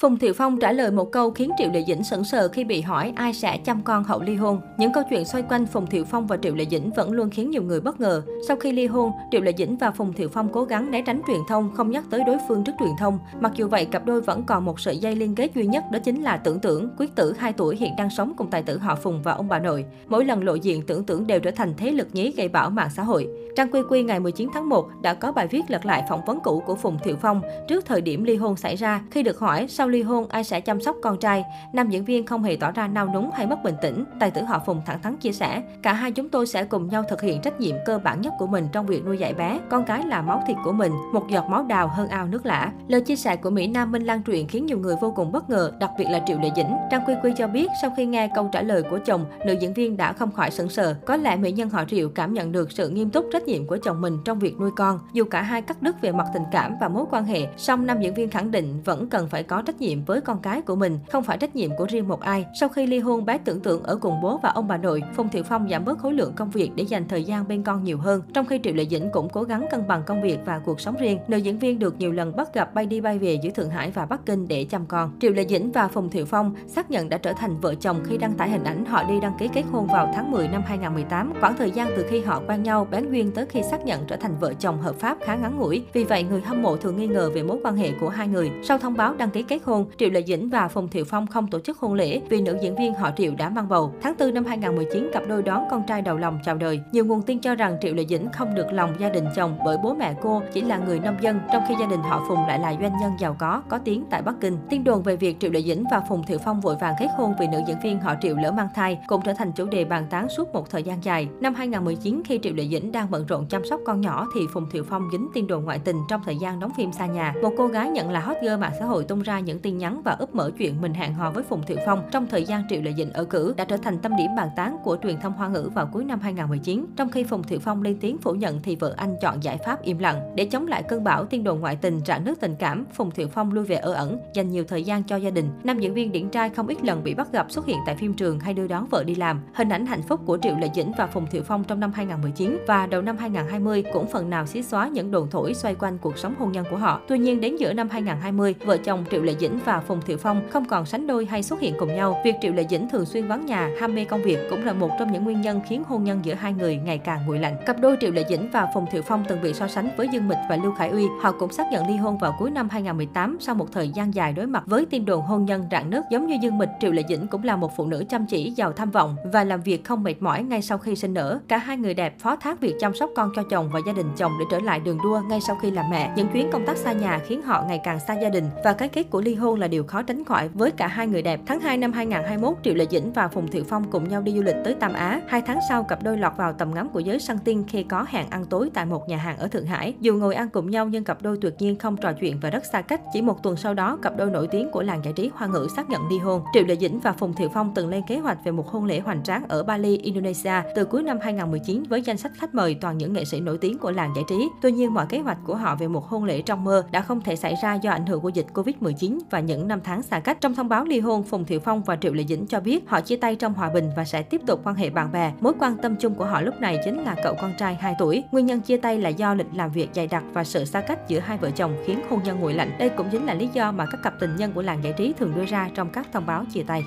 Phùng Thiệu Phong trả lời một câu khiến Triệu Lệ Dĩnh sững sờ khi bị hỏi ai sẽ chăm con hậu ly hôn. Những câu chuyện xoay quanh Phùng Thiệu Phong và Triệu Lệ Dĩnh vẫn luôn khiến nhiều người bất ngờ. Sau khi ly hôn, Triệu Lệ Dĩnh và Phùng Thiệu Phong cố gắng né tránh truyền thông, không nhắc tới đối phương trước truyền thông. Mặc dù vậy, cặp đôi vẫn còn một sợi dây liên kết duy nhất đó chính là Tưởng Tưởng, quyết tử 2 tuổi hiện đang sống cùng tài tử họ Phùng và ông bà nội. Mỗi lần lộ diện, Tưởng Tưởng đều trở thành thế lực nhí gây bão mạng xã hội. Trang Quy Quy ngày 19 tháng 1 đã có bài viết lật lại phỏng vấn cũ của Phùng Thiệu Phong trước thời điểm ly hôn xảy ra. Khi được hỏi sau ly hôn ai sẽ chăm sóc con trai, nam diễn viên không hề tỏ ra nao núng hay mất bình tĩnh. Tài tử họ Phùng thẳng thắn chia sẻ, cả hai chúng tôi sẽ cùng nhau thực hiện trách nhiệm cơ bản nhất của mình trong việc nuôi dạy bé. Con cái là máu thịt của mình, một giọt máu đào hơn ao nước lã. Lời chia sẻ của Mỹ Nam Minh lan truyền khiến nhiều người vô cùng bất ngờ, đặc biệt là Triệu Lệ Dĩnh. Trang Quy Quy cho biết sau khi nghe câu trả lời của chồng, nữ diễn viên đã không khỏi sững sờ. Có lẽ mỹ nhân họ Triệu cảm nhận được sự nghiêm túc trách nhiệm của chồng mình trong việc nuôi con. Dù cả hai cắt đứt về mặt tình cảm và mối quan hệ, song nam diễn viên khẳng định vẫn cần phải có trách nhiệm với con cái của mình, không phải trách nhiệm của riêng một ai. Sau khi ly hôn, bé tưởng tượng ở cùng bố và ông bà nội, Phùng Thiệu Phong giảm bớt khối lượng công việc để dành thời gian bên con nhiều hơn. Trong khi Triệu Lệ Dĩnh cũng cố gắng cân bằng công việc và cuộc sống riêng, nữ diễn viên được nhiều lần bắt gặp bay đi bay về giữa Thượng Hải và Bắc Kinh để chăm con. Triệu Lệ Dĩnh và Phùng Thiệu Phong xác nhận đã trở thành vợ chồng khi đăng tải hình ảnh họ đi đăng ký kết hôn vào tháng 10 năm 2018. Khoảng thời gian từ khi họ quen nhau bén duyên tới khi xác nhận trở thành vợ chồng hợp pháp khá ngắn ngủi. Vì vậy, người hâm mộ thường nghi ngờ về mối quan hệ của hai người. Sau thông báo đăng ký kết hôn, Triệu Lệ Dĩnh và Phùng Thiệu Phong không tổ chức hôn lễ vì nữ diễn viên họ Triệu đã mang bầu. Tháng 4 năm 2019, cặp đôi đón con trai đầu lòng chào đời. Nhiều nguồn tin cho rằng Triệu Lệ Dĩnh không được lòng gia đình chồng bởi bố mẹ cô chỉ là người nông dân, trong khi gia đình họ Phùng lại là doanh nhân giàu có, có tiếng tại Bắc Kinh. Tin đồn về việc Triệu Lệ Dĩnh và Phùng Thiệu Phong vội vàng kết hôn vì nữ diễn viên họ Triệu lỡ mang thai cũng trở thành chủ đề bàn tán suốt một thời gian dài. Năm 2019, khi Triệu Lệ Dĩnh đang bận rộn chăm sóc con nhỏ thì Phùng Thiệu Phong dính tin đồn ngoại tình trong thời gian đóng phim xa nhà. Một cô gái nhận là hot girl mạng xã hội tung ra những tin nhắn và úp mở chuyện mình hẹn hò với Phùng Thiệu Phong trong thời gian Triệu Lệ Dĩnh ở cử đã trở thành tâm điểm bàn tán của truyền thông hoa ngữ vào cuối năm 2019. Trong khi Phùng Thiệu Phong lên tiếng phủ nhận thì vợ anh chọn giải pháp im lặng. Để chống lại cơn bão tin đồn ngoại tình rạn nứt tình cảm, Phùng Thiệu Phong lui về ở ẩn, dành nhiều thời gian cho gia đình. Nam diễn viên điển trai không ít lần bị bắt gặp xuất hiện tại phim trường hay đưa đón vợ đi làm. Hình ảnh hạnh phúc của Triệu Lệ Dĩnh và Phùng Thiệu Phong trong năm 2019 và đầu năm 2020 cũng phần nào xí xóa những đồn thổi xoay quanh cuộc sống hôn nhân của họ. Tuy nhiên đến giữa năm 2020, vợ chồng Triệu Lệ Dĩnh và Phùng Thiệu Phong không còn sánh đôi hay xuất hiện cùng nhau. Việc Triệu Lệ Dĩnh thường xuyên vắng nhà, ham mê công việc cũng là một trong những nguyên nhân khiến hôn nhân giữa hai người ngày càng nguội lạnh. Cặp đôi Triệu Lệ Dĩnh và Phùng Thiệu Phong từng bị so sánh với Dương Mịch và Lưu Khải Uy. Họ cũng xác nhận ly hôn vào cuối năm 2018 sau một thời gian dài đối mặt với tin đồn hôn nhân rạn nứt. Giống như Dương Mịch, Triệu Lệ Dĩnh cũng là một phụ nữ chăm chỉ, giàu tham vọng và làm việc không mệt mỏi ngay sau khi sinh nở. Cả hai người đẹp phó thác việc chăm sóc con cho chồng và gia đình chồng để trở lại đường đua ngay sau khi làm mẹ. Những chuyến công tác xa nhà khiến họ ngày càng xa gia đình và cái kết của ly hôn là điều khó tránh khỏi với cả hai người đẹp. Tháng 2 năm 2021, Triệu Lệ Dĩnh và Phùng Thiệu Phong cùng nhau đi du lịch tới Tam Á. Hai tháng sau, cặp đôi lọt vào tầm ngắm của giới săn tin khi có hẹn ăn tối tại một nhà hàng ở Thượng Hải. Dù ngồi ăn cùng nhau nhưng cặp đôi tuyệt nhiên không trò chuyện và rất xa cách. Chỉ một tuần sau đó, cặp đôi nổi tiếng của làng giải trí hoa ngữ xác nhận ly hôn. Triệu Lệ Dĩnh và Phùng Thiệu Phong từng lên kế hoạch về một hôn lễ hoành tráng ở Bali, Indonesia từ cuối năm 2019 với danh sách khách mời toàn những nghệ sĩ nổi tiếng của làng giải trí. Tuy nhiên, mọi kế hoạch của họ về một hôn lễ trong mơ đã không thể xảy ra do ảnh hưởng của dịch Covid-19 và những năm tháng xa cách. Trong thông báo ly hôn, Phùng Thiệu Phong và Triệu Lệ Dĩnh cho biết họ chia tay trong hòa bình và sẽ tiếp tục quan hệ bạn bè. Mối quan tâm chung của họ lúc này chính là cậu con trai 2 tuổi. Nguyên nhân chia tay là do lịch làm việc dày đặc và sự xa cách giữa hai vợ chồng khiến hôn nhân nguội lạnh. Đây cũng chính là lý do mà các cặp tình nhân của làng giải trí thường đưa ra trong các thông báo chia tay.